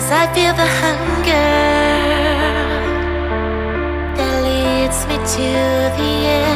Cause I feel the hunger that leads me to the end.